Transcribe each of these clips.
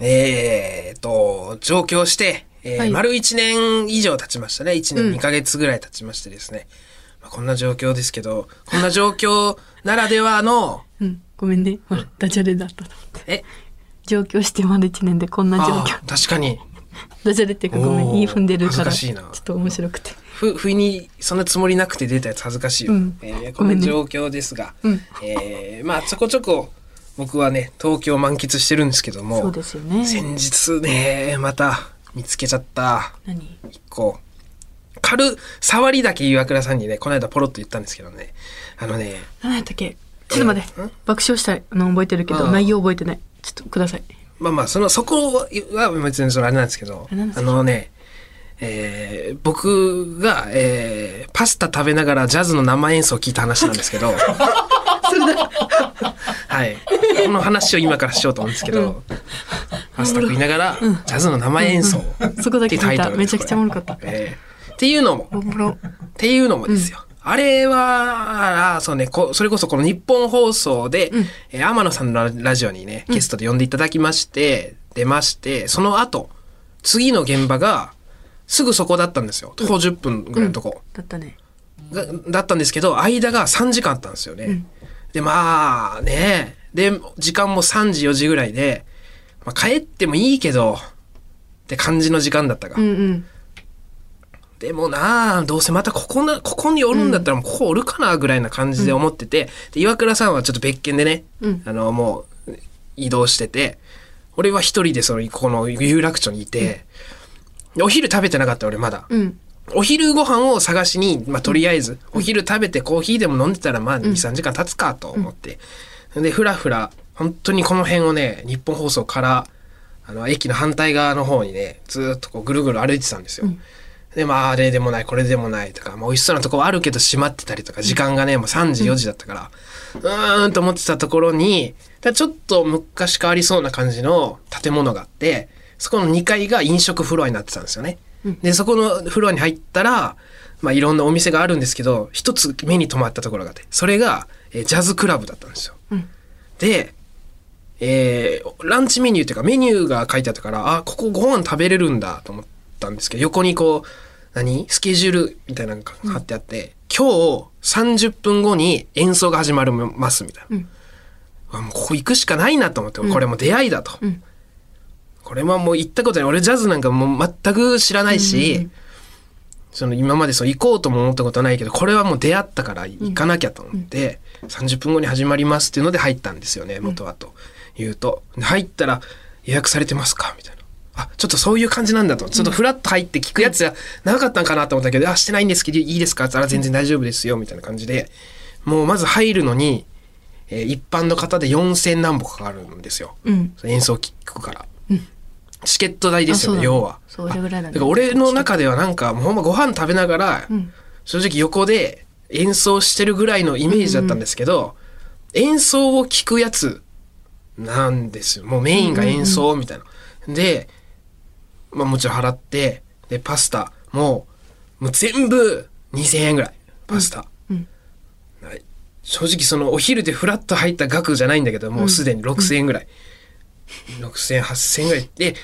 えーと、上京して、えーはい丸1年以上経ちましたね。1うん年2ヶ月ぐらい経ちましてですね。まあ、こんな状況ですけど、こんな状況ならではの、うん。ごめんね。ほら、ダジャレだったと思って。え、上京してまだ1年でこんな状あ況。ー確かに。ダジャレっていうかごめん、言い踏んでるから。ちょっと面白くて。ふ、不意にそんなつもりなくて出たやつ恥ずかしいよ。うんえーこんごめねなん状況ですが、うんえーまあちょこちょこ僕はね、東京を満喫してるんですけども、そうですよね。先日ね、また見つけちゃった。何？一個。軽、触りだけ岩倉さんにね、この間ポロッと言ったんですけどね。あのね、何やったっけ？ちょっと待って。爆笑したの覚えてるけど、うん内容覚えてない。ちょっとください。まあまあ、その、そこは別にそのあれなんですけど、あすか？あのね、えー僕が、えーパスタ食べながらジャズの生演奏を聞いた話なんですけど、はい。この話を今からしようと思うんですけど、パスタ食いながら、ジャズの生演奏そこだけ聞いた。めちゃくちゃおもろかった。えーっていうのも。っていうのもですよ。あれは、あそうね、こそれこそこの日本放送で、うんえー天野さんのララジオにね、ゲストで呼んでいただきまして、出まして、その後、次の現場が、すぐそこだったんですよ。徒歩10分ぐらいのとこ。だったね。がだったんですけど、間が3時間あったんですよね。んで、まあね、で、時間も3時4時ぐらいで、まあ、帰ってもいいけど、って感じの時間だったが。うんうん。でもなあ、どうせまたここな、ここにおるんだったらもうここおるかなぐらいな感じで思ってて、で、岩倉さんはちょっと別件でね、うんあの、もう移動してて、俺は一人でその、この有楽町にいて、でお昼食べてなかった俺まだ。うん。お昼ご飯を探しに、まあ、とりあえず、お昼食べてコーヒーでも飲んでたら、まあ、2、3時間経つかと思って。で、ふらふら、本当にこの辺をね、日本放送から、あの、駅の反対側の方にね、ずーっとこうぐるぐる歩いてたんですよ。で、まあ、あれでもない、これでもないとか、まあ、美味しそうなとこはあるけど閉まってたりとか、時間がね、もう3時、4時だったから、うーんと思ってたところに、だちょっと昔変わりそうな感じの建物があって、そこの2階が飲食フロアになってたんですよね。で、そこのフロアに入ったら、まあ、いろんなお店があるんですけど、一つ目に留まったところがあって、それが、えージャズクラブだったんですよ。うん。で、えーランチメニューっていうかメニューが書いてあったから、あ、ここご飯食べれるんだと思ったんですけど、横にこう、何？スケジュールみたいなのが貼ってあって、今日30分後に演奏が始まりますみたいな。うん。あもうここ行くしかないなと思って、これもう出会いだと。うんこれはもう行ったことない。俺ジャズなんかもう全く知らないし、その今までそう行こうとも思ったことないけど、これはもう出会ったから行かなきゃと思って、30分後に始まりますっていうので入ったんですよね、元はと言うと。で入ったら予約されてますか？みたいな。あ、ちょっとそういう感じなんだと。ちょっとフラッと入って聞くやつが長かったんかなと思ったけど、あ、してないんですけどいいですか？って言ったら全然大丈夫ですよ、みたいな感じで。もうまず入るのに、えー一般の方で4000何歩かかるんですよ。うん。演奏聞くから。チケット代ですよね、要は。それぐらいだから俺の中ではなんか、もうほんまご飯食べながら、ん正直横で演奏してるぐらいのイメージだったんですけど、演奏を聞くやつなんですよ。もうメインが演奏みたいな。で、まあもちろん払って、で、パスタも、もう全部2000円ぐらい。パスタ。うんはい正直そのお昼でフラッと入った額じゃないんだけど、もうすでに6000円ぐらい。6000円、8000円ぐらい。で、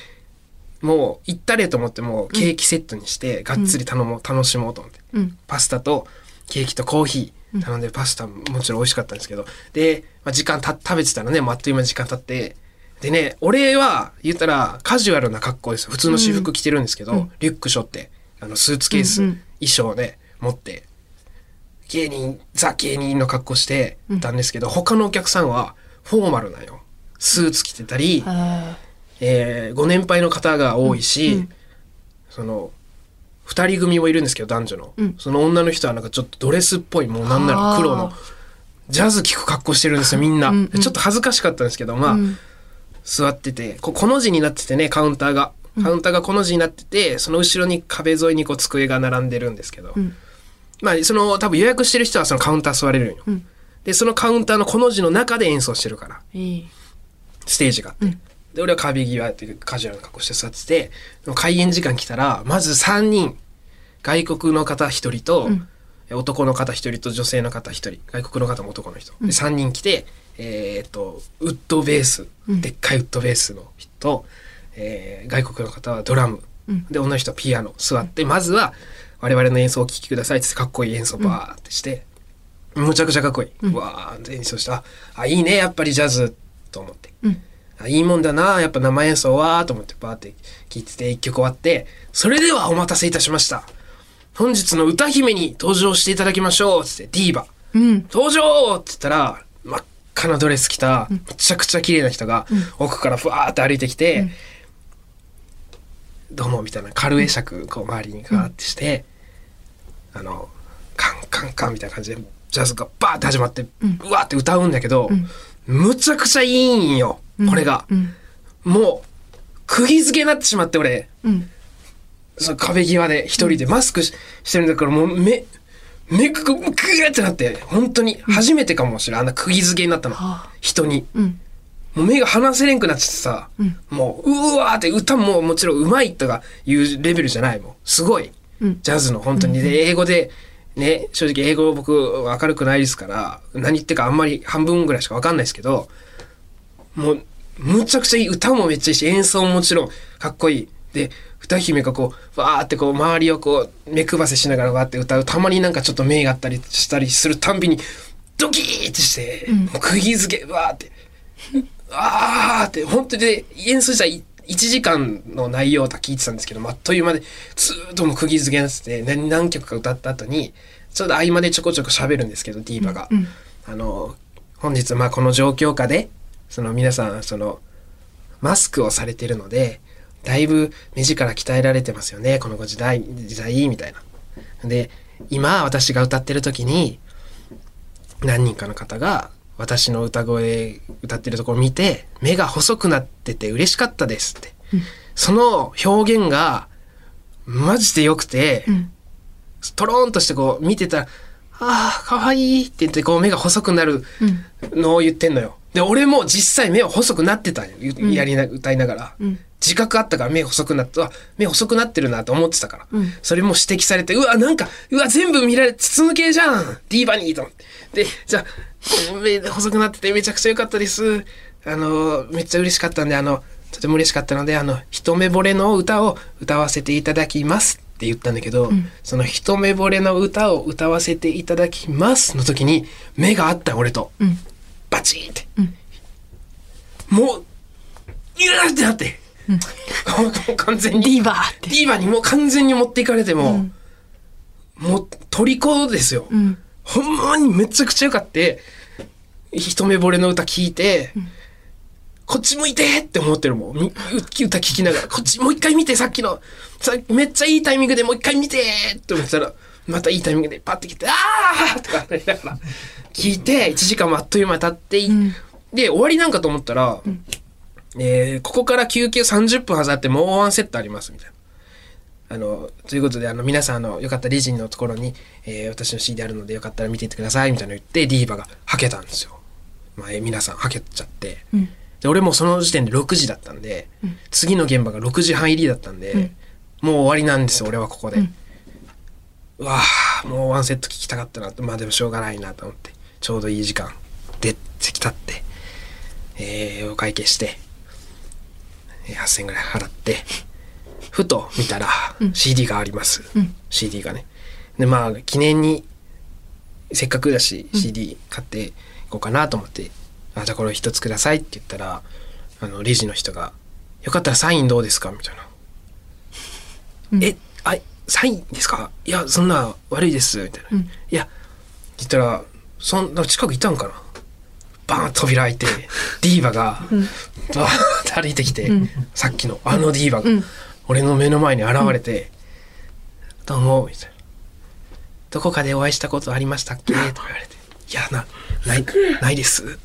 もう行ったれと思ってもうケーキセットにして、がっつり頼もう、楽しもうと思って。うん。パスタとケーキとコーヒー。頼ん。で、パスタももちろん美味しかったんですけど、で、まあ、時間た食べてたらね、もうあっという間に時間経って、でね、俺は言ったらカジュアルな格好ですよ。普通の私服着てるんですけど、リュック背負って、あのスーツケース、うんうん。衣装をね、持って、芸人、ザ芸人の格好してたんですけど、他のお客さんはフォーマルなよ。スーツ着てたり、あえーご年配の方が多いし、うん。その二人組もいるんですけど男女の、うん。その女の人はなんかちょっとドレスっぽいもうなんなら黒のジャズ聴く格好してるんですよみんな、うんうんちょっと恥ずかしかったんですけどまあ、うん。座っててここの字になっててねカウンターが。カウンターがこの字になっててその後ろに壁沿いにこう机が並んでるんですけど、ん。まあその多分予約してる人はそのカウンター座れるんよ、うん。でそのカウンターのこの字の中で演奏してるから。いい。ステージがあって。で、俺は壁際っていうカジュアルな格好して座ってて、開演時間来たら、まず3人、外国の方1人と、男の方1人と女性の方1人、外国の方も男の人。で、3人来て、えーっと、ウッドベース、でっかいウッドベースの人と、えー外国の方はドラム、うん。で女の人はピアノ座って、まずは我々の演奏をお聴きくださいってかっこいい演奏バーってして、むちゃくちゃかっこいい、うん。わーって演奏したあいいねやっぱりジャズと思って。うん。あいいもんだなやっぱ生演奏はと思ってバーって聴いてて一曲終わってそれではお待たせいたしました。本日の歌姫に登場していただきましょうつってディーバ。うん。登場って言ったら真っ赤なドレス着ためちゃくちゃ綺麗な人が奥からふわーって歩いてきて「どうも」みたいな軽会釈こう周りにガーってして、あのカンカンカンみたいな感じでジャズがバーって始まって、うわーって歌うんだけど、むちゃくちゃいいんよ。これが。うん。もう釘付けになってしまって俺。うん。その壁際で一人でマスクししてるんだからもう目目くぐーってなって本当に初めてかもしれないあんな釘付けになったの。はあ。人に。うん。もう目が離せれんくなっちゃってさ、うん。もううわーって歌ももちろんうまいとかいうレベルじゃないもん。すごい。うん。ジャズの本当に。で英語でね正直英語僕明るくないですから何言ってるかあんまり半分ぐらいしか分かんないですけどもうむちゃくちゃいい歌もめっちゃいいし演奏ももちろんかっこいい。で歌姫がこうわーってこう周りをこう目くばせしながらわーって歌う。たまになんかちょっと目があったりしたりするたんびにドキーってして、もう釘付けわーって。あーって。本当にで演奏したら1時間の内容とか聞いてたんですけど、あっという間でずーっともう釘付けになってて何何曲か歌った後にちょっと合間でちょこちょこ喋るんですけどディーバが。うんあの本日まあこの状況下でその皆さんそのマスクをされてるのでだいぶ目力鍛えられてますよねこのご時代時代みたいな。で今私が歌ってる時に何人かの方が私の歌声歌ってるとこ見て目が細くなってて嬉しかったですって、その表現がマジで良くて、うん。トローンとしてこう見てたら「ああかわいい」って言ってこう目が細くなるうん。のを言ってんのよ。で俺も実際目は細くなってたんよ。ゆやりな歌いながら、うん自覚あったから目細くなったあ目細くなってるなと思ってたから、うん。それも指摘されてうわなんかうわ全部見られ筒抜けじゃん。ディーバにと思って。でじゃあ目細くなっててめちゃくちゃ良かったです。あのめっちゃ嬉しかったんであのとても嬉しかったのであの一目惚れの歌を歌わせていただきますって言ったんだけど、その一目惚れの歌を歌わせていただきますの時に目があった俺とうん。バチーって、うん。もういやーってなって、完全に。ディーバーって。ディーバにもう完全に持っていかれても、うん。もう虜ですよ、うん。ほんまにめちゃくちゃよかって一目惚れの歌聞いて、こっち向いてって思ってるもん。み歌聞きながらこっちもう一回見てさっきのさめっちゃいいタイミングでもう一回見てって思ってたらまたいいタイミングでパッて来て「ああ!」とかなりながら聞いて1時間もあっという間経ってい、ん。で終わりなんかと思ったら、えーここから休憩30分挟ってもうワンセットありますみたいな。あの、ということで、あの、皆さん、あの、よかったらレジのところに、えー私の CD あるので、よかったら見ていってください、みたいなの言って、ディーバがはけたんですよ。まあ、えー皆さんはけちゃって。うんで、俺もその時点で6時だったんで、うん次の現場が6時半入りだったんで、うんもう終わりなんですよ、俺はここで。うわあもうワンセット聞きたかったなと、まあでもしょうがないなと思って、ちょうどいい時間、で、席立って、えーお会計して、えー8000円ぐらい払って、ふと見たら、CD があります。うん CD がね。で、まあ、記念に、せっかくだし、CD 買っていこうかなと思って、あ、じゃあこれ一つくださいって言ったら、あの、レジの人が、よかったらサインどうですかみたいな。うんえ、あ、サインですか？いや、そんな悪いです。みたいな。うんいや、言ったら、そんな近くいたんかなバーン扉開いて、ディーバが、バーンって歩いてきて、うんさっきのあのディーバが、うん俺の目の前に現れて、どうも、みたいな。どこかでお会いしたことありましたっけ？とか言われて。いや、な、ない、ないです。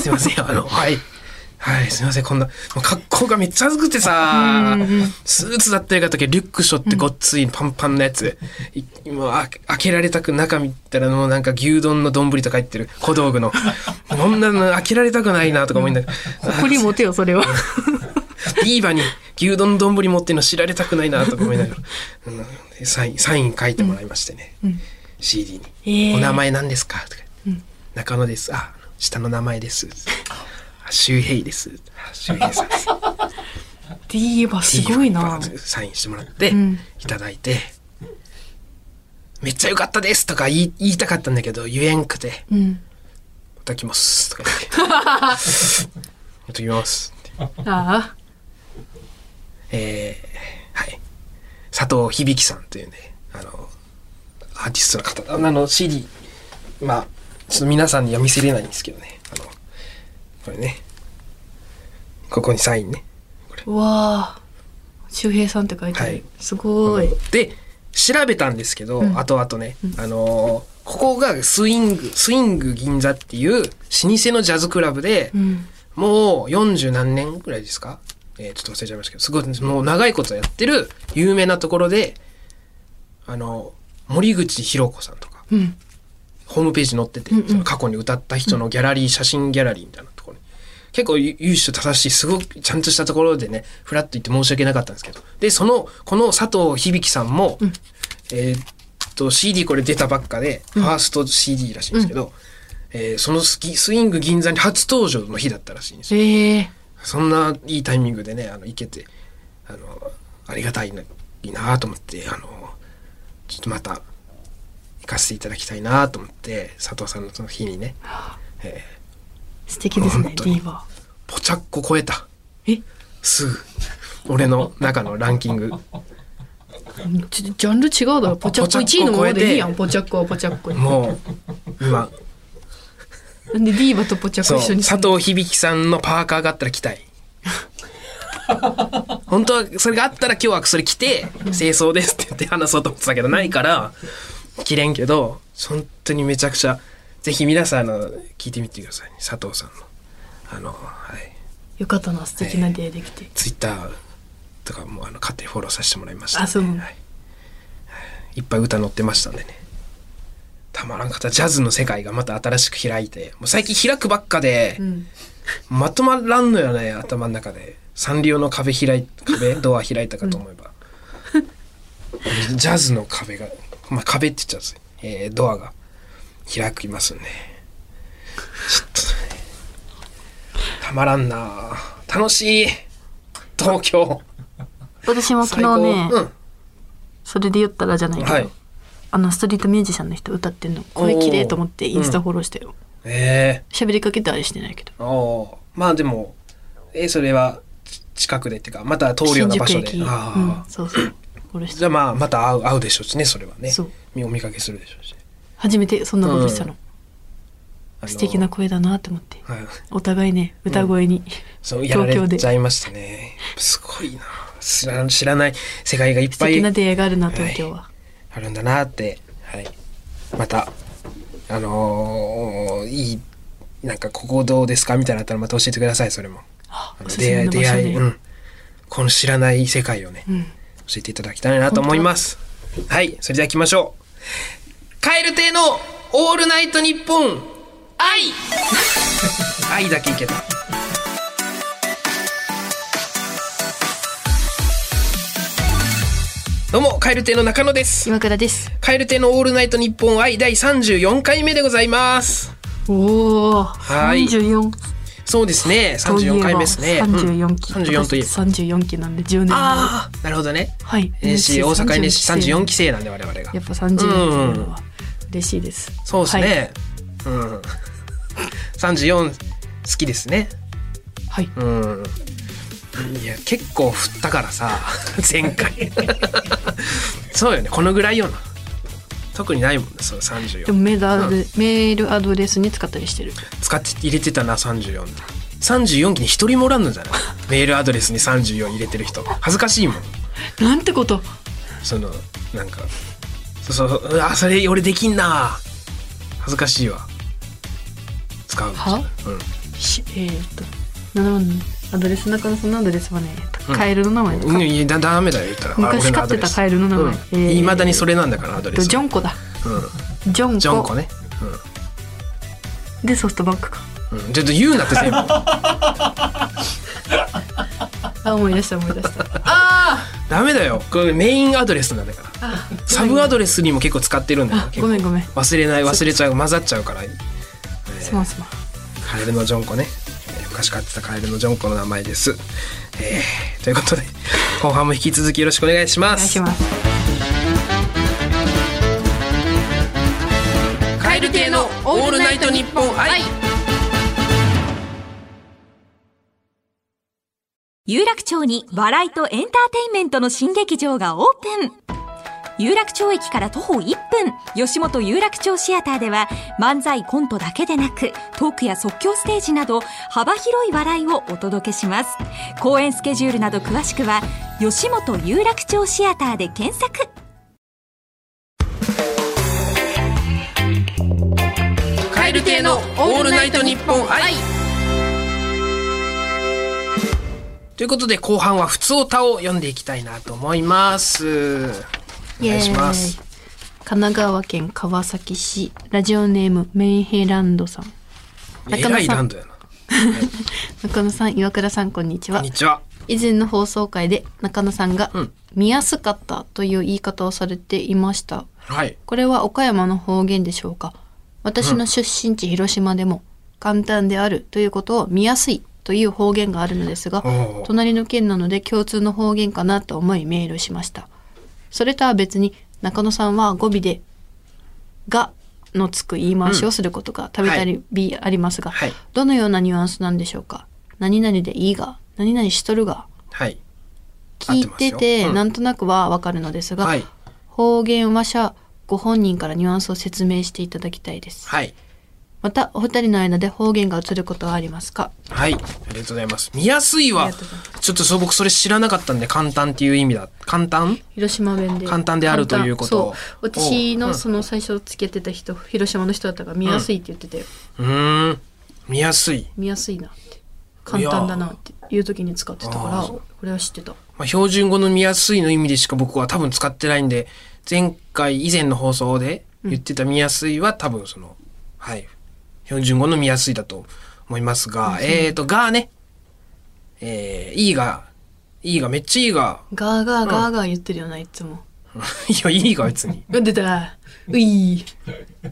すいません、あの、はい。はい、すいません、こんな、もう格好がめっちゃ暑くてさうんうん、スーツだったらよかったけど、リュック背負ってごっついパンパンなやつ。いもうあ開けられたく中見たらもうなんか牛丼の丼とか入ってる小道具の。こんなの開けられたくないなとか思いながら。誇り持てよそれはディーバに牛丼丼持ってるの知られたくないなとか思いながら、うんサイン、サイン書いてもらいましてね。ん CD に、えーお名前何ですかとか、うん中野です。あ、下の名前です。あ周平です。あ周平さんです。ディーバすごいな。サインしてもらって、うんいただいて、めっちゃ良かったですとか言い言いたかったんだけど、言えんくて、うん。いただきますとか言って。いただきますって。ああ。えーはい。佐藤響さんというね、あの、アーティストの方、あの CD、まあ、ちょっと皆さんには見せれないんですけどね、これね、ここにサインね。うわあ。周平さんって書いてある。はいすごい。で、調べたんですけど、うん後々ね、あのーここがスイング、スイング銀座っていう老舗のジャズクラブで、うん。もう40何年ぐらいですか？えーちょっと忘れちゃいましたけど、すごい、もう長いことやってる有名なところで、あの、森口博子さんとか、うん。ホームページ載ってて、うんうんその過去に歌った人のギャラリー、写真ギャラリーみたいな。結構優秀正しい、すごくちゃんとしたところでね、フラッと言って申し訳なかったんですけど。で、その、この佐藤響さんも、うん。えーっと、CD これ出たばっかで、ファースト CD らしいんですけど、えーそのスキスイング銀座に初登場の日だったらしいんですよ。ええそんないいタイミングでね、あの、行けて、あの、ありがたいな、いいなと思って、あの、ちょっとまた、行かせていただきたいなと思って、佐藤さんのその日にね、えー素敵ですね、本当にディーバポチャッコ超えた。ー。え？すぐ。俺の中のランキング。ジャンル違うだろ。ポチャッコポチャ1位のまッコ超えてまでいいやん。ポチャッコはポチャッコに。もう、今、なんでディーバとポチャッコ一緒に佐の？藤響さんのパーカーがあったら着たい。本当はそれがあったら今日はそれ着て清掃ですって言って話そうと思ってたけどないから着れんけど本当にめちゃくちゃぜひ皆さんあの聞いてみてください、佐藤さんの。あのはい。よかったな、素敵な出会いできて。ツイッターとかもあの勝手にフォローさせてもらいました、あそう。はい、い。っぱい歌載ってましたんでね。たまらんかった。ジャズの世界がまた新しく開いて。もう最近開くばっかで、うん。まとまらんのよね頭の中で。サンリオの壁開い壁ドア開いたかと思えば、ジャズの壁が、まあ、壁って言っちゃうんですえードアが開きますね。ちょっとね。たまらんな。楽しい。東京。私も昨日ね、うん。それで言ったらじゃないけど、はい。あのストリートミュージシャンの人歌ってんの声綺麗と思ってインスタフォローしてよ。え喋、りかけてあれしてないけど。ー、おー。まあでもえーそれはち近くでっていうかまた通るような場所で。新宿駅。あうん。ー、そうそう。じゃあまあまた会う会うでしょうしねそれはね。そう。見お見かけするでしょうし初めてそんなことしたの、あの素敵な声だなって思って。はい。お互いね歌声に、そうやら東京で。れちゃいましたね。すごいな。知ら知らない。世界がいっ素ぱい。敵な出会いがあるな東京は、あるんだなって。はい。またあのーいいなんかここどうですかみたいなのあったらまた教えてくださいそれも。出会い出会い、うん、この知らない世界をね、うん。教えていただきたいなと思います。はい。それでは行きましょう蛙亭の「オールナイトニッポン。愛」愛だけいけた。どうも蛙亭の中野です。今倉です。蛙亭のオールナイトニッポン愛第34回目でございます。おおはい。34そうですね。といえば34回目ですね。34期、うん、34といえば。34期なんで10年前ああなるほどね。はい。大阪 NSC 34期生生なんで我々が。やっぱ30年っていうのは嬉しいです、そうですはい。ね、うん。34好きですね。はい。うん。いや結構振ったからさ 前回。そうよね。このぐらいよな。特にないもんねそうで34もメールアドレ、メールアドレスに使ったりしてる。使って入れてたな34って34期に一人もおらんのじゃない？メールアドレスに34入れてる人。恥ずかしいもん。なんてこと。そのなんかそうそう。うわそれ俺できんな。恥ずかしいわ。使うは？しえー、っと7番アドレス中野さんのアドレスはね、うん。カエルの名前とか、うんいやだダメだよ言ったら。昔飼ってたカエルの名前。えーいまだにそれなんだからアドレとスジョンコだ。うん。ジョンコ。ジョンコね。でソフトバンクか。うん、うん、ちょっと言うなって全部。あ思い出した思い出した。あダメだよ。これメインアドレスなんだから。あサブアドレスにも結構使ってるんだよ。ごめんごめん。忘れない忘れちゃう混ざっちゃうから、えすまんすまん。カエルのジョンコね、えー昔飼ってたカエルのジョンコの名前です、えーということで 後半も引き続きよろしくお願いします。お願いします。カエル亭のオールナイトニッポン愛有楽町に笑いとエンターテインメントの新劇場がオープン。有楽町駅から徒歩1分。吉本有楽町シアターでは漫才コントだけでなくトークや即興ステージなど幅広い笑いをお届けします。公演スケジュールなど詳しくは吉本有楽町シアターで検索。カエル亭のオールナイトニッポン愛。ということで後半は「ふつおた」を読んでいきたいなと思います。お願いします。神奈川県川崎市ラジオネームメンヘランドさん。えらいランドやな。中野さん 岩倉さんこんにちは。こんにちは。以前の放送回で中野さんがうん。見やすかったという言い方をされていました。はい。これは岡山の方言でしょうか。私の出身地広島でも簡単であるということを見やすいという方言があるのですが隣の県なので共通の方言かなと思いメールしました。それとは別に中野さんは語尾で「が」のつく言い回しをすることがたびたびありますが、はい。どのようなニュアンスなんでしょうか？何々でいいが何々しとるがはい。聞いててうん。なんとなくはわかるのですが、はい。方言話者ご本人からニュアンスを説明していただきたいです。はいまたお二人の間で方言が映ることはありますか？はい。ありがとうございます。見やすいはちょっとそう僕それ知らなかったんで簡単っていう意味だ。簡単？広島弁で。簡単であるということ。そう。私のその最初つけてた人、広島の人だったから見やすいって言ってて、うーん。見やすい。見やすいなって。簡単だなっていう時に使ってたからこれは知ってた。まあ、標準語の見やすいの意味でしか僕は多分使ってないんで前回以前の放送で言ってた見やすいは多分その、はい標準語の見やすいだと思いますが、えーとがね。えー、いいがいいがめっちゃいいが。ガーガーガーガー言ってるよないつも。いやいいが別に。やってたうい。い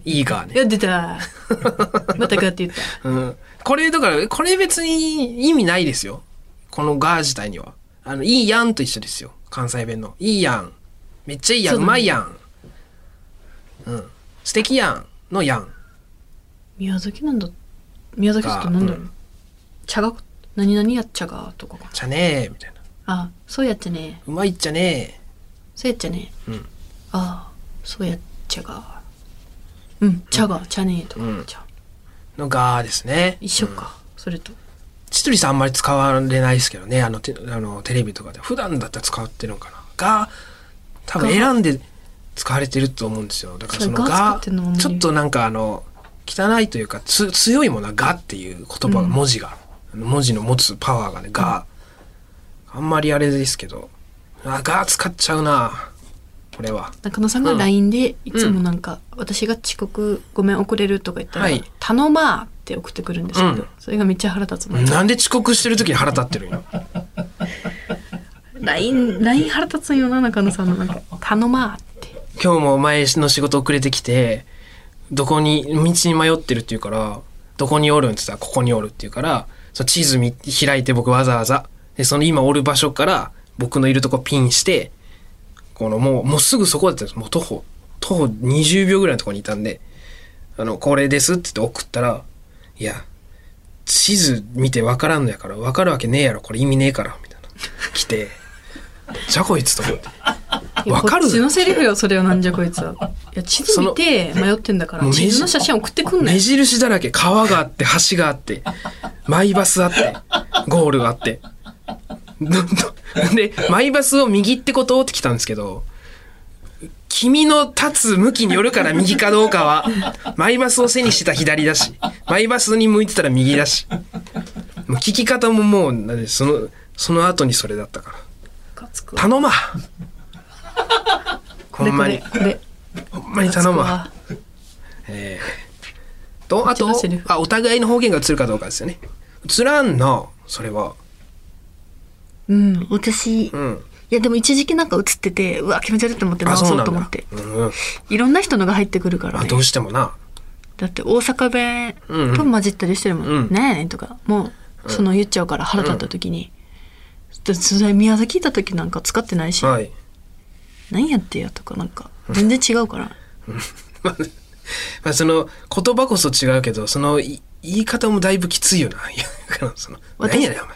いがね、やってた またガーって言った。うん、これだからこれ別に意味ないですよ。このが自体には。あのいいやんと一緒ですよ。関西弁の。いいやん。めっちゃいいやん。う,、そうまいやん。うん。素敵やんのやん宮崎なんだ宮崎ってなんだろう、うん。茶が何々やっちゃがとかかな？じゃねえみたいな。あそうやっちゃねうまいっちゃねそうやっちゃねえうん。ああそうやっちゃが。うん茶が茶ねとか。うん。茶。のがですね。一緒か、それと。千鳥さんあんまり使われないですけどねあのテあのテレビとかで。普段だったら使ってるのかな？が多分が。選んで使われてると思うんですよ。だからそのがちょっとなんかあの汚いというかつ強いものはがっていう言葉がうん。文字が、あの文字の持つパワーがねが、あんまりあれですけどあが使っちゃうなこれは。中野さんがうん。LINE でいつもなんか、私が遅刻ごめん遅れるとか言ったら「はい。頼まー」って送ってくるんですけど、うん。それがめっちゃ腹立つのなんで遅刻してる時に腹立ってるんよ LINE LINE 腹立つんよな中野さんのなんか「頼まー」って。今日も前の仕事遅れてきてどこに道に迷ってるって言うからどこにおるんって言ったらここにおるって言うからその地図見開いて僕わざわざでその今おる場所から僕のいるとこピンしてこのもうもうすぐそこだったんです。もう徒歩徒歩20秒ぐらいのとこにいたんで「あのこれです」って言って送ったら「いや地図見て分からんのやから分かるわけねえやろ。これ意味ねえから」みたいな。来て「じゃこいつ」と思って。わかる？こっちのセリフよそれはなんじゃこいつは。いや地図見て迷ってんだから地図の写真送ってくんな目よ印だらけ川があって橋があってマイバスあってゴールがあって。どどでマイバスを右ってことって来たんですけど君の立つ向きによるから右かどうかはマイバスを背にしてたら左だしマイバスに向いてたら右だし。もう聞き方ももうなんでそのその後にそれだったから。ムカつくわ。頼ま ほこれこんまに。れこれほんまに頼むわ。えー、とあとあお互いの方言が映るかどうかですよね。映らんなそれは。うん。私、いうん。やでも一時期なんか映っててうわ気持ち悪いと思って直そうあそうなんだ。と思ってうんうん。いろんな人のが入ってくるからね。あどうしてもな。だって大阪弁うんうん。と混じったりしてるもん、うん。ねえねんとか。もうその言っちゃうから腹立った時に、でそれ宮崎行った時なんか使ってないし、はい。何やってよとかなんか全然違うから まあ、まあ、その言葉こそ違うけど、そのい言い方もだいぶきついよな。その、私？何やねん、お前。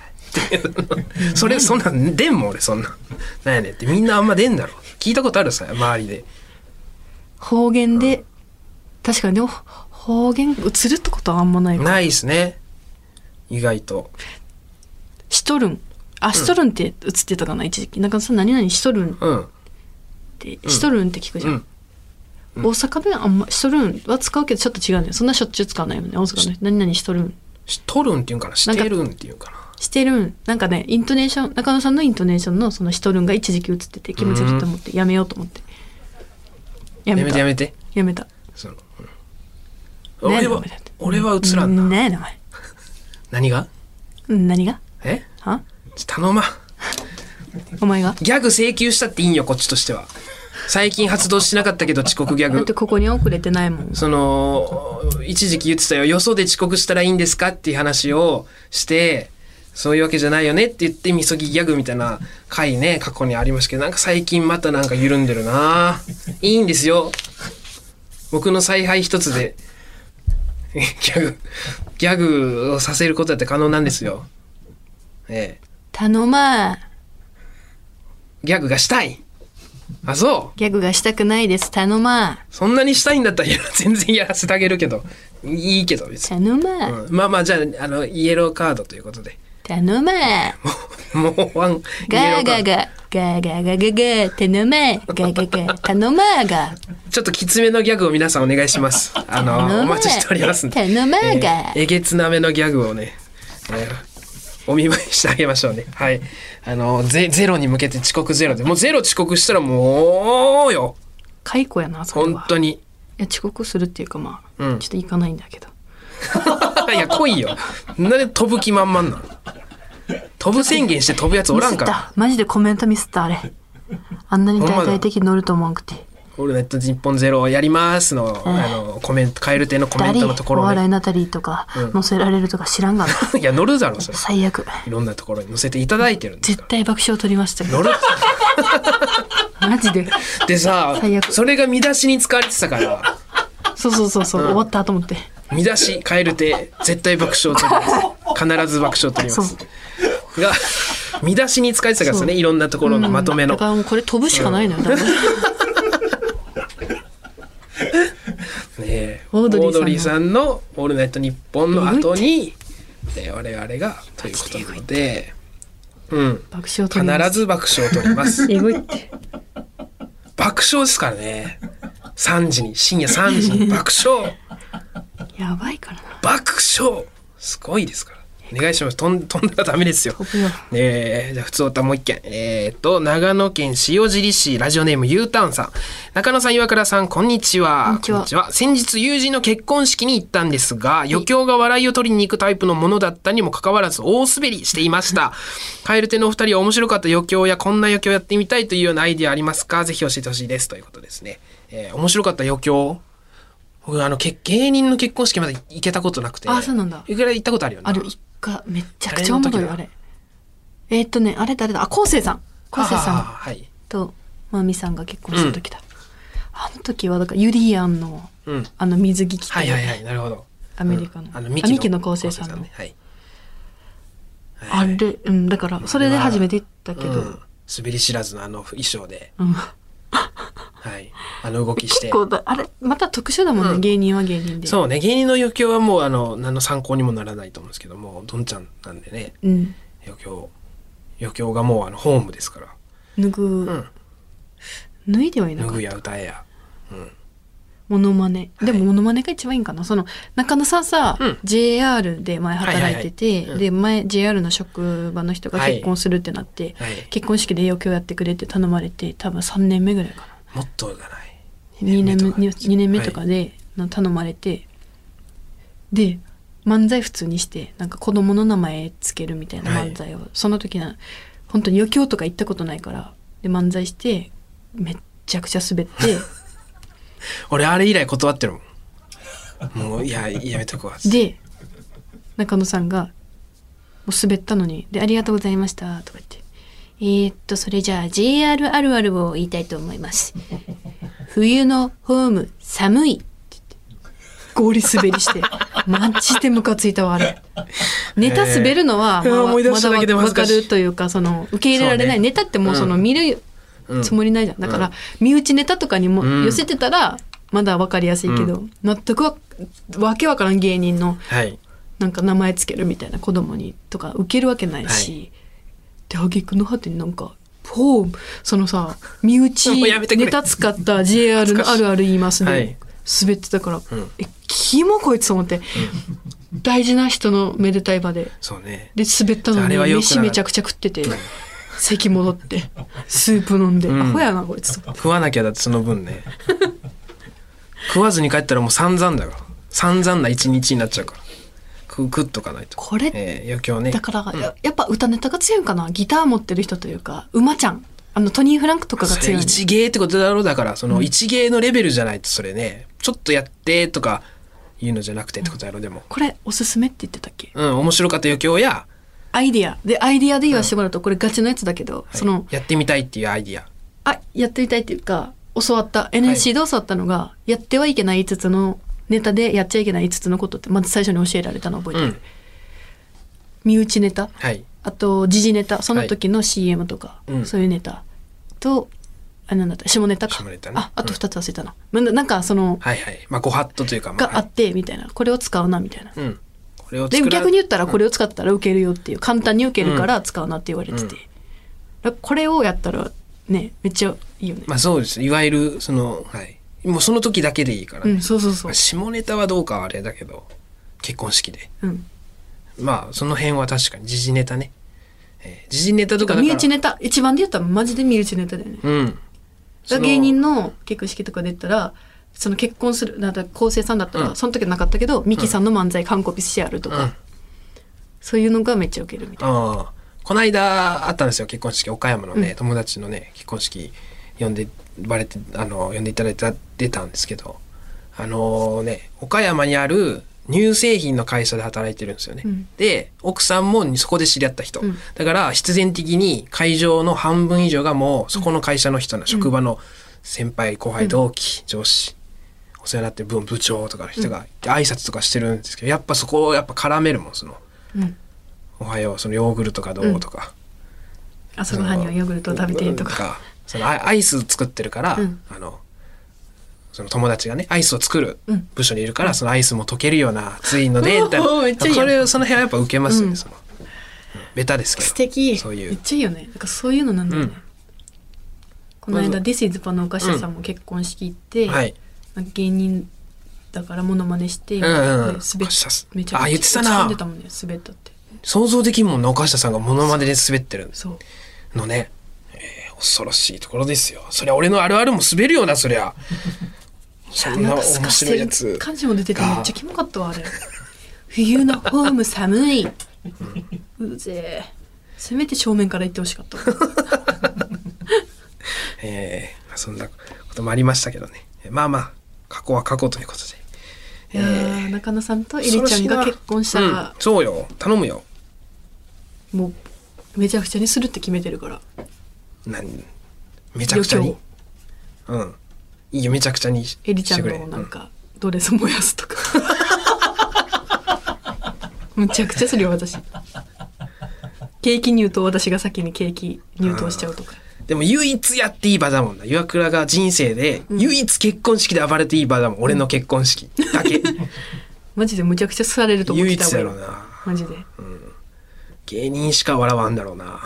それ、そんなん、出んもん俺、そんなん。なんやねんって、みんなあんま出んだろ。聞いたことあるさ、周りで。方言で確かにでも方言映るってことはあんまないないっすね。意外と。しとるんあしとるんって映ってたかな一時期なんかさ何々しとるんっうん。てしとるんって聞くじゃん、うん。大阪弁あんましとるんは使うけどちょっと違うんだよ。そんなしょっちゅう使わないもんね大阪の人何々しとるんしとるんっていうんかな。してるんっていうんかな？してるんなんかねイントネーション中野さんのイントネーションのそのしとるんが一時期映ってて気持ち悪いと思ってやめようと思って。ややめてやめて。やめた。その、うん。俺は俺は映らんな。ねん。お前？何が？うん何が？え？は？頼まん。お前が？ギャグ請求したっていいんよ、こっちとしては。最近発動しなかったけど遅刻ギャグだって。ここに遅れてないもんその、一時期言ってたよ。よそで遅刻したらいいんですかっていう話をして、そういうわけじゃないよねって言って、みそぎギャグみたいな回ね、過去にありましたけど、なんか最近またなんか緩んでるないいんですよ。僕の采配一つで、ギャグ、ギャグをさせることだって可能なんですよ。ええ。頼まーギャグがしたい。あ、そう。ギャグがしたくないです。頼まそんなにしたいんだったらいや全然やらせてあげるけど。いいけど別ーに、頼まーうん。まあまあじゃああのイエローカードということで。頼まーもうワンイエロガーーカードガーガーガーガーガーガーガー頼まーガーガーガー頼まーがちょっときつめのギャグを皆さんお願いしますあのお待ちしておりますんで頼まーがえーえげつなめのギャグをね、えーお見舞いしてあげましょうね。はい。あのゼゼロに向けて遅刻ゼロで。もうゼロ遅刻したらもうよ。解雇やなそれは。本当に。いや遅刻するっていうかまあ、うん。ちょっと行かないんだけど。いや来いよ。なんで飛ぶ気満々なの？飛ぶ宣言して飛ぶやつおらんから。た。マジでコメントミスったあれ。あんなに大々的に乗ると思わんくてオールナイト日本ゼロをやりますの、あの、コメント、カエル亭のコメン誰トのところね。お笑いナタリーとか載せられるとか知らんがな、いや、乗るだろ、それ。最悪。いろんなところに載せていただいてるんですか絶対爆笑取りましたよ。ら。乗る。マジで。でさ最、悪。それが見出しに使われてたから、そうそうそうそう、終わったと思って。見出し、カエル亭、絶対爆笑取ります。必ず爆笑取ります。が、見出しに使われてたからですね、いろんなところのまとめの。だか。らもうこれ飛ぶしかないのよ、多分 ねえオードリーさんのオードリーさんの「オールナイトニッポン」の後に、えー我々がということなので、うん、必ず爆笑を取ります。爆笑ですからね。3時に、深夜3時に爆笑。やばいからな。爆笑。すごいですから。お願いします。飛ん飛んだらダメですよ。えー、じゃあ普通歌もう一件。えー、っと、長野県塩尻市ラジオネーム U ターンさん。中野さん、岩倉さん、こんにちは。こんにちは先日友人の結婚式に行ったんですが、余興が笑いを取りに行くタイプのものだったにもかかわらず大滑りしていました。カエルテのお二人は面白かった余興やこんな余興やってみたいというようなアイディアありますか？ぜひ教えてほしいです。ということですね。えー、面白かった余興？僕、あの、け芸人の結婚式まで行けたことなくて。あそうなんだ。いくら行ったことあるよね。ある。一回めっちゃくちゃおもろいよあれ。えーっとねあれ誰だ？あ昴生さん。昴生あさん。はい。とまみさんが結婚した時だ、あの時はだからユリアンのうん。あの水着着て、はいはいはい、なるほど。アメリカの。うん。あのあミキの昴生さんのね。はい。あれうんだからそれで初めて行ったけど、うん。滑り知らずのあの衣装で、うんはい。あの動きして。結。構だあれまた特殊だもんね、うん。芸人は芸人で。そうね、芸人の余興はもう、あの、何の参考にもならないと思うんですけども、どんちゃんなんでね、うん。余興、余興がもう、あの、ホームですから。脱ぐ、うん。脱いではいなかった。脱ぐや歌えや。モノマネ、はい。でもモノマネが一番いいんかな。その中野さんさ、うん。JR で前働いてて、はいはい。はいうん。で前 JR の職場の人が結婚するってなって、はい。結婚式で余興やってくれって頼まれて多分3年目ぐらいかなもっとじゃない。2年目とか2年目とかで、な頼まれてで漫才普通にしてなんか子供の名前つけるみたいな漫才を、その時な本当に余興とか行ったことないからで漫才してめっちゃくちゃ滑って 俺、あれ以来断ってるもん。もう、いや、やめとくわ。で中野さんがもう滑ったのに「でありがとうございました」とか言ってえーっと、それじゃあ JR あるあるを言いたいと思います。冬のホーム寒いって言って。ゴリ滑りして。マジでムカついたわ、あれ。ネタ滑るのは、えーまだわかるというか、その、受け入れられない。ねネタってもうその見るうんつもりないじゃん。だから、身内ネタとかにもうん寄せてたら、まだわかりやすいけど、全くわわけわからん芸人のはい。なんか名前つけるみたいな子供にとか受けるわけないし、で挙句の果てになんかほうそのさ身内 ネタ使った JR のあるある言いますね、はい。滑ってたから、ん。えキモこいつと思って、大事な人のめでたい場で。そうね。で滑ったのに飯めちゃくちゃ食ってて席戻ってスープ飲んで、ん。アホやなこいつと食わなきゃだってその分ね。食わずに帰ったらもう散々だから。散々な一日になっちゃうから。とかないと。これえー余興ね。だから、ややっぱ歌ネタが強いんかな？ギター持ってる人というか馬ちゃん。あのトニー・フランクとかがそ強い一芸ってことだろうだから、その一芸のレベルじゃないとそれね、ちょっとやってとかいうのじゃなくてってことだろうでも。これおすすめって言ってたっけ？うん、面白かった余興や、アイディア。でアイディアで言わせてもらうとこれガチのやつだけど、そのやってみたいっていうアイディア。あやってみたいっていうか教わった。NSC で教わったのが、やってはいけない5つのネタでやっちゃいけない5つのことってまず最初に教えられたの覚えてる、うん。身内ネタ？はい。あと時事ネタ？その時の CM とか、うん。そういうネタ。とあなんだった？下ネタか。下ネタね。ああと2つ忘れたな、まななんかそのはいはい。まあ、ご法度というか、まあ、があってみたいな。これを使うなみたいな。うん。これをで作ら逆に言ったらこれを使ったら受けるよっていう簡単に受けるから使うなって言われてて、うん。これをやったらねめっちゃいいよね、まあそうです。いわゆる、その、はい。もうその時だけでいいからね。うんそうそうそうまあ、下ネタはどうかはあれだけど、結婚式で。うんまあ、その辺は確かに時事ネタね。えー時事ネタとかだから。身内ネタ一番で言ったらマジで身内ネタだよねうん。ら芸人の結婚式とかで言ったらその結婚するなんか昴生さんだったら、うんその時はなかったけどミキさんの漫才完コピしてあるとか、うんそういうのがめっちゃウケるみたいなああ。この間あったんですよ、結婚式。岡山のね、友達のね、結婚式呼んで、バレて、あの、呼んでいただいて出たんですけど、あのね、岡山にある乳製品の会社で働いてるんですよね。うん。で、奥さんもそこで知り合った人。うん。だから、必然的に会場の半分以上がもう、そこの会社の人の職場の先輩、後輩、同期、上司、お世話になってる部部長とかの人が、挨拶とかしてるんですけど、やっぱそこをやっぱ絡めるもん、その、うん。おはよう、そのヨーグルトがどうとか。朝ごはんにはヨーグルトを食べてとかそのアアイス作ってるから、うん。あのその友達がねアイスを作るうん。部署にいるから、そのアイスも溶けるような熱いのでみたいな。これその辺はやっぱ受けますよね、うん。その。うんベタですけど。素敵。そういう。めっちゃいいよね。なんかそういうのなんだよね、うん。この間「ま This is パのお菓子さんも結婚式行って、はい。芸人だからモノマネして、んうんうん。めちゃくちゃあ言ってたな。落ち込んでたもんね滑ったって。想像できんもんな岡下さんがモノマネで滑ってる。のね、えー恐ろしいところですよ。そりゃ俺のあるあるも滑るよなそりゃ。そんな面白いやつ感じも出ててめっちゃキモかったわあれ。冬のホーム寒い、うぜえ。せめて正面から言ってほしかった。えーそんなこともありましたけどね。まあまあ過去は過去ということで。いやー中野さんとエリちゃんが結婚したうんら、そうよ。頼むよ。もうめちゃくちゃにするって決めてるから何？めちゃくちゃに。うん。いいよめちゃくちゃにしエリちゃんのなんかドレス燃やすとか。むちゃくちゃするよ私。ケーキ入刀私が先にケーキ入刀しちゃうとか。うん。でも唯一やっていい場だもんな。岩倉が人生で唯一結婚式で暴れていい場だもん、俺の結婚式。だけ。マジでむちゃくちゃされると思って唯た一やろうな。マジで。芸人しか笑わんだろうな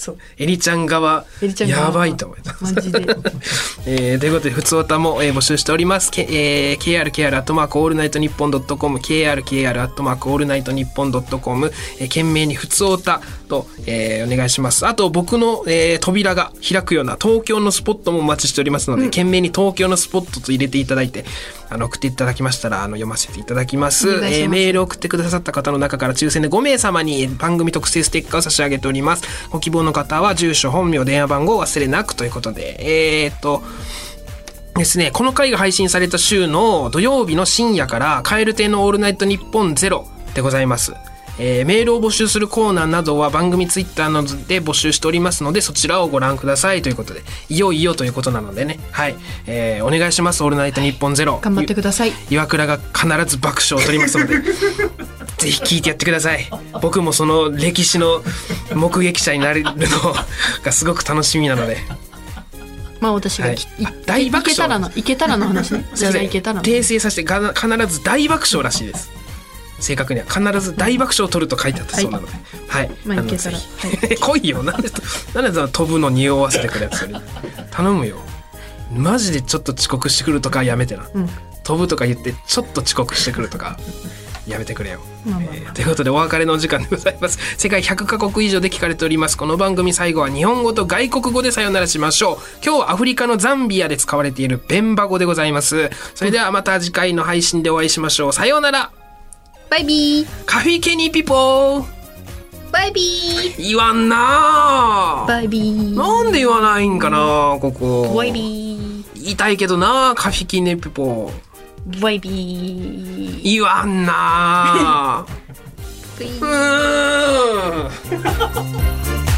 そう。エリちゃん側。エリちゃんがやばいと思います。マジで。えーということで、ふつおたも、えー募集しております。けえー、krkr アットマークオールナイトニッポンドットコム、krkr アットマークオールナイトニッポンドットコム、えー、懸命にふつおたと、えーお願いします。あと、僕の、えー扉が開くような東京のスポットもお待ちしておりますので、懸命に東京のスポットと入れていただいて、あの、送っていただきましたら、あの、読ませていただきます。ますえーメールを送ってくださった方の中から抽選で5名様に番組特製ステッカーを差し上げております。ご希望の方は住所、本名、電話番号を忘れなくということで、えーっと、ですね、この回が配信された週の土曜日の深夜から、カエル亭のオールナイトニッポンゼロでございます。えーメールを募集するコーナーなどは番組ツイッターなどで募集しておりますのでそちらをご覧くださいということでいよいよということなのでね。はい、えーお願いします「オールナイトニッポンゼロ。頑張ってください。岩倉が必ず爆笑を取りますのでぜひ聞いてやってください僕もその歴史の目撃者になれるのがすごく楽しみなのでまあ私がき、はい大爆笑いけたらのいけたらの話ね私がいけたらの訂正させてが必ず大爆笑らしいです正確には必ず大爆笑を取ると書いてあったそうなので。はい、まあいけたら。来いよ。なんでなんで飛ぶの匂わせてくるやつそれ頼むよ。マジでちょっと遅刻してくるとかやめてな、うん。飛ぶとか言ってちょっと遅刻してくるとかやめてくれよ。まあまあ。えーということでお別れのお時間でございます。世界100カ国以上で聞かれております。この番組最後は日本語と外国語でさよならしましょう。今日はアフリカのザンビアで使われているベンバ語でございます。それではまた次回の配信でお会いしましょう。さようならバイビー。カフィケニーピポー。バイビー。言わんな。バイビー。なんで言わないんかなここ。バイビ言いたいけどなカフィケニーピポー。ーバイビー。言わんな。うーん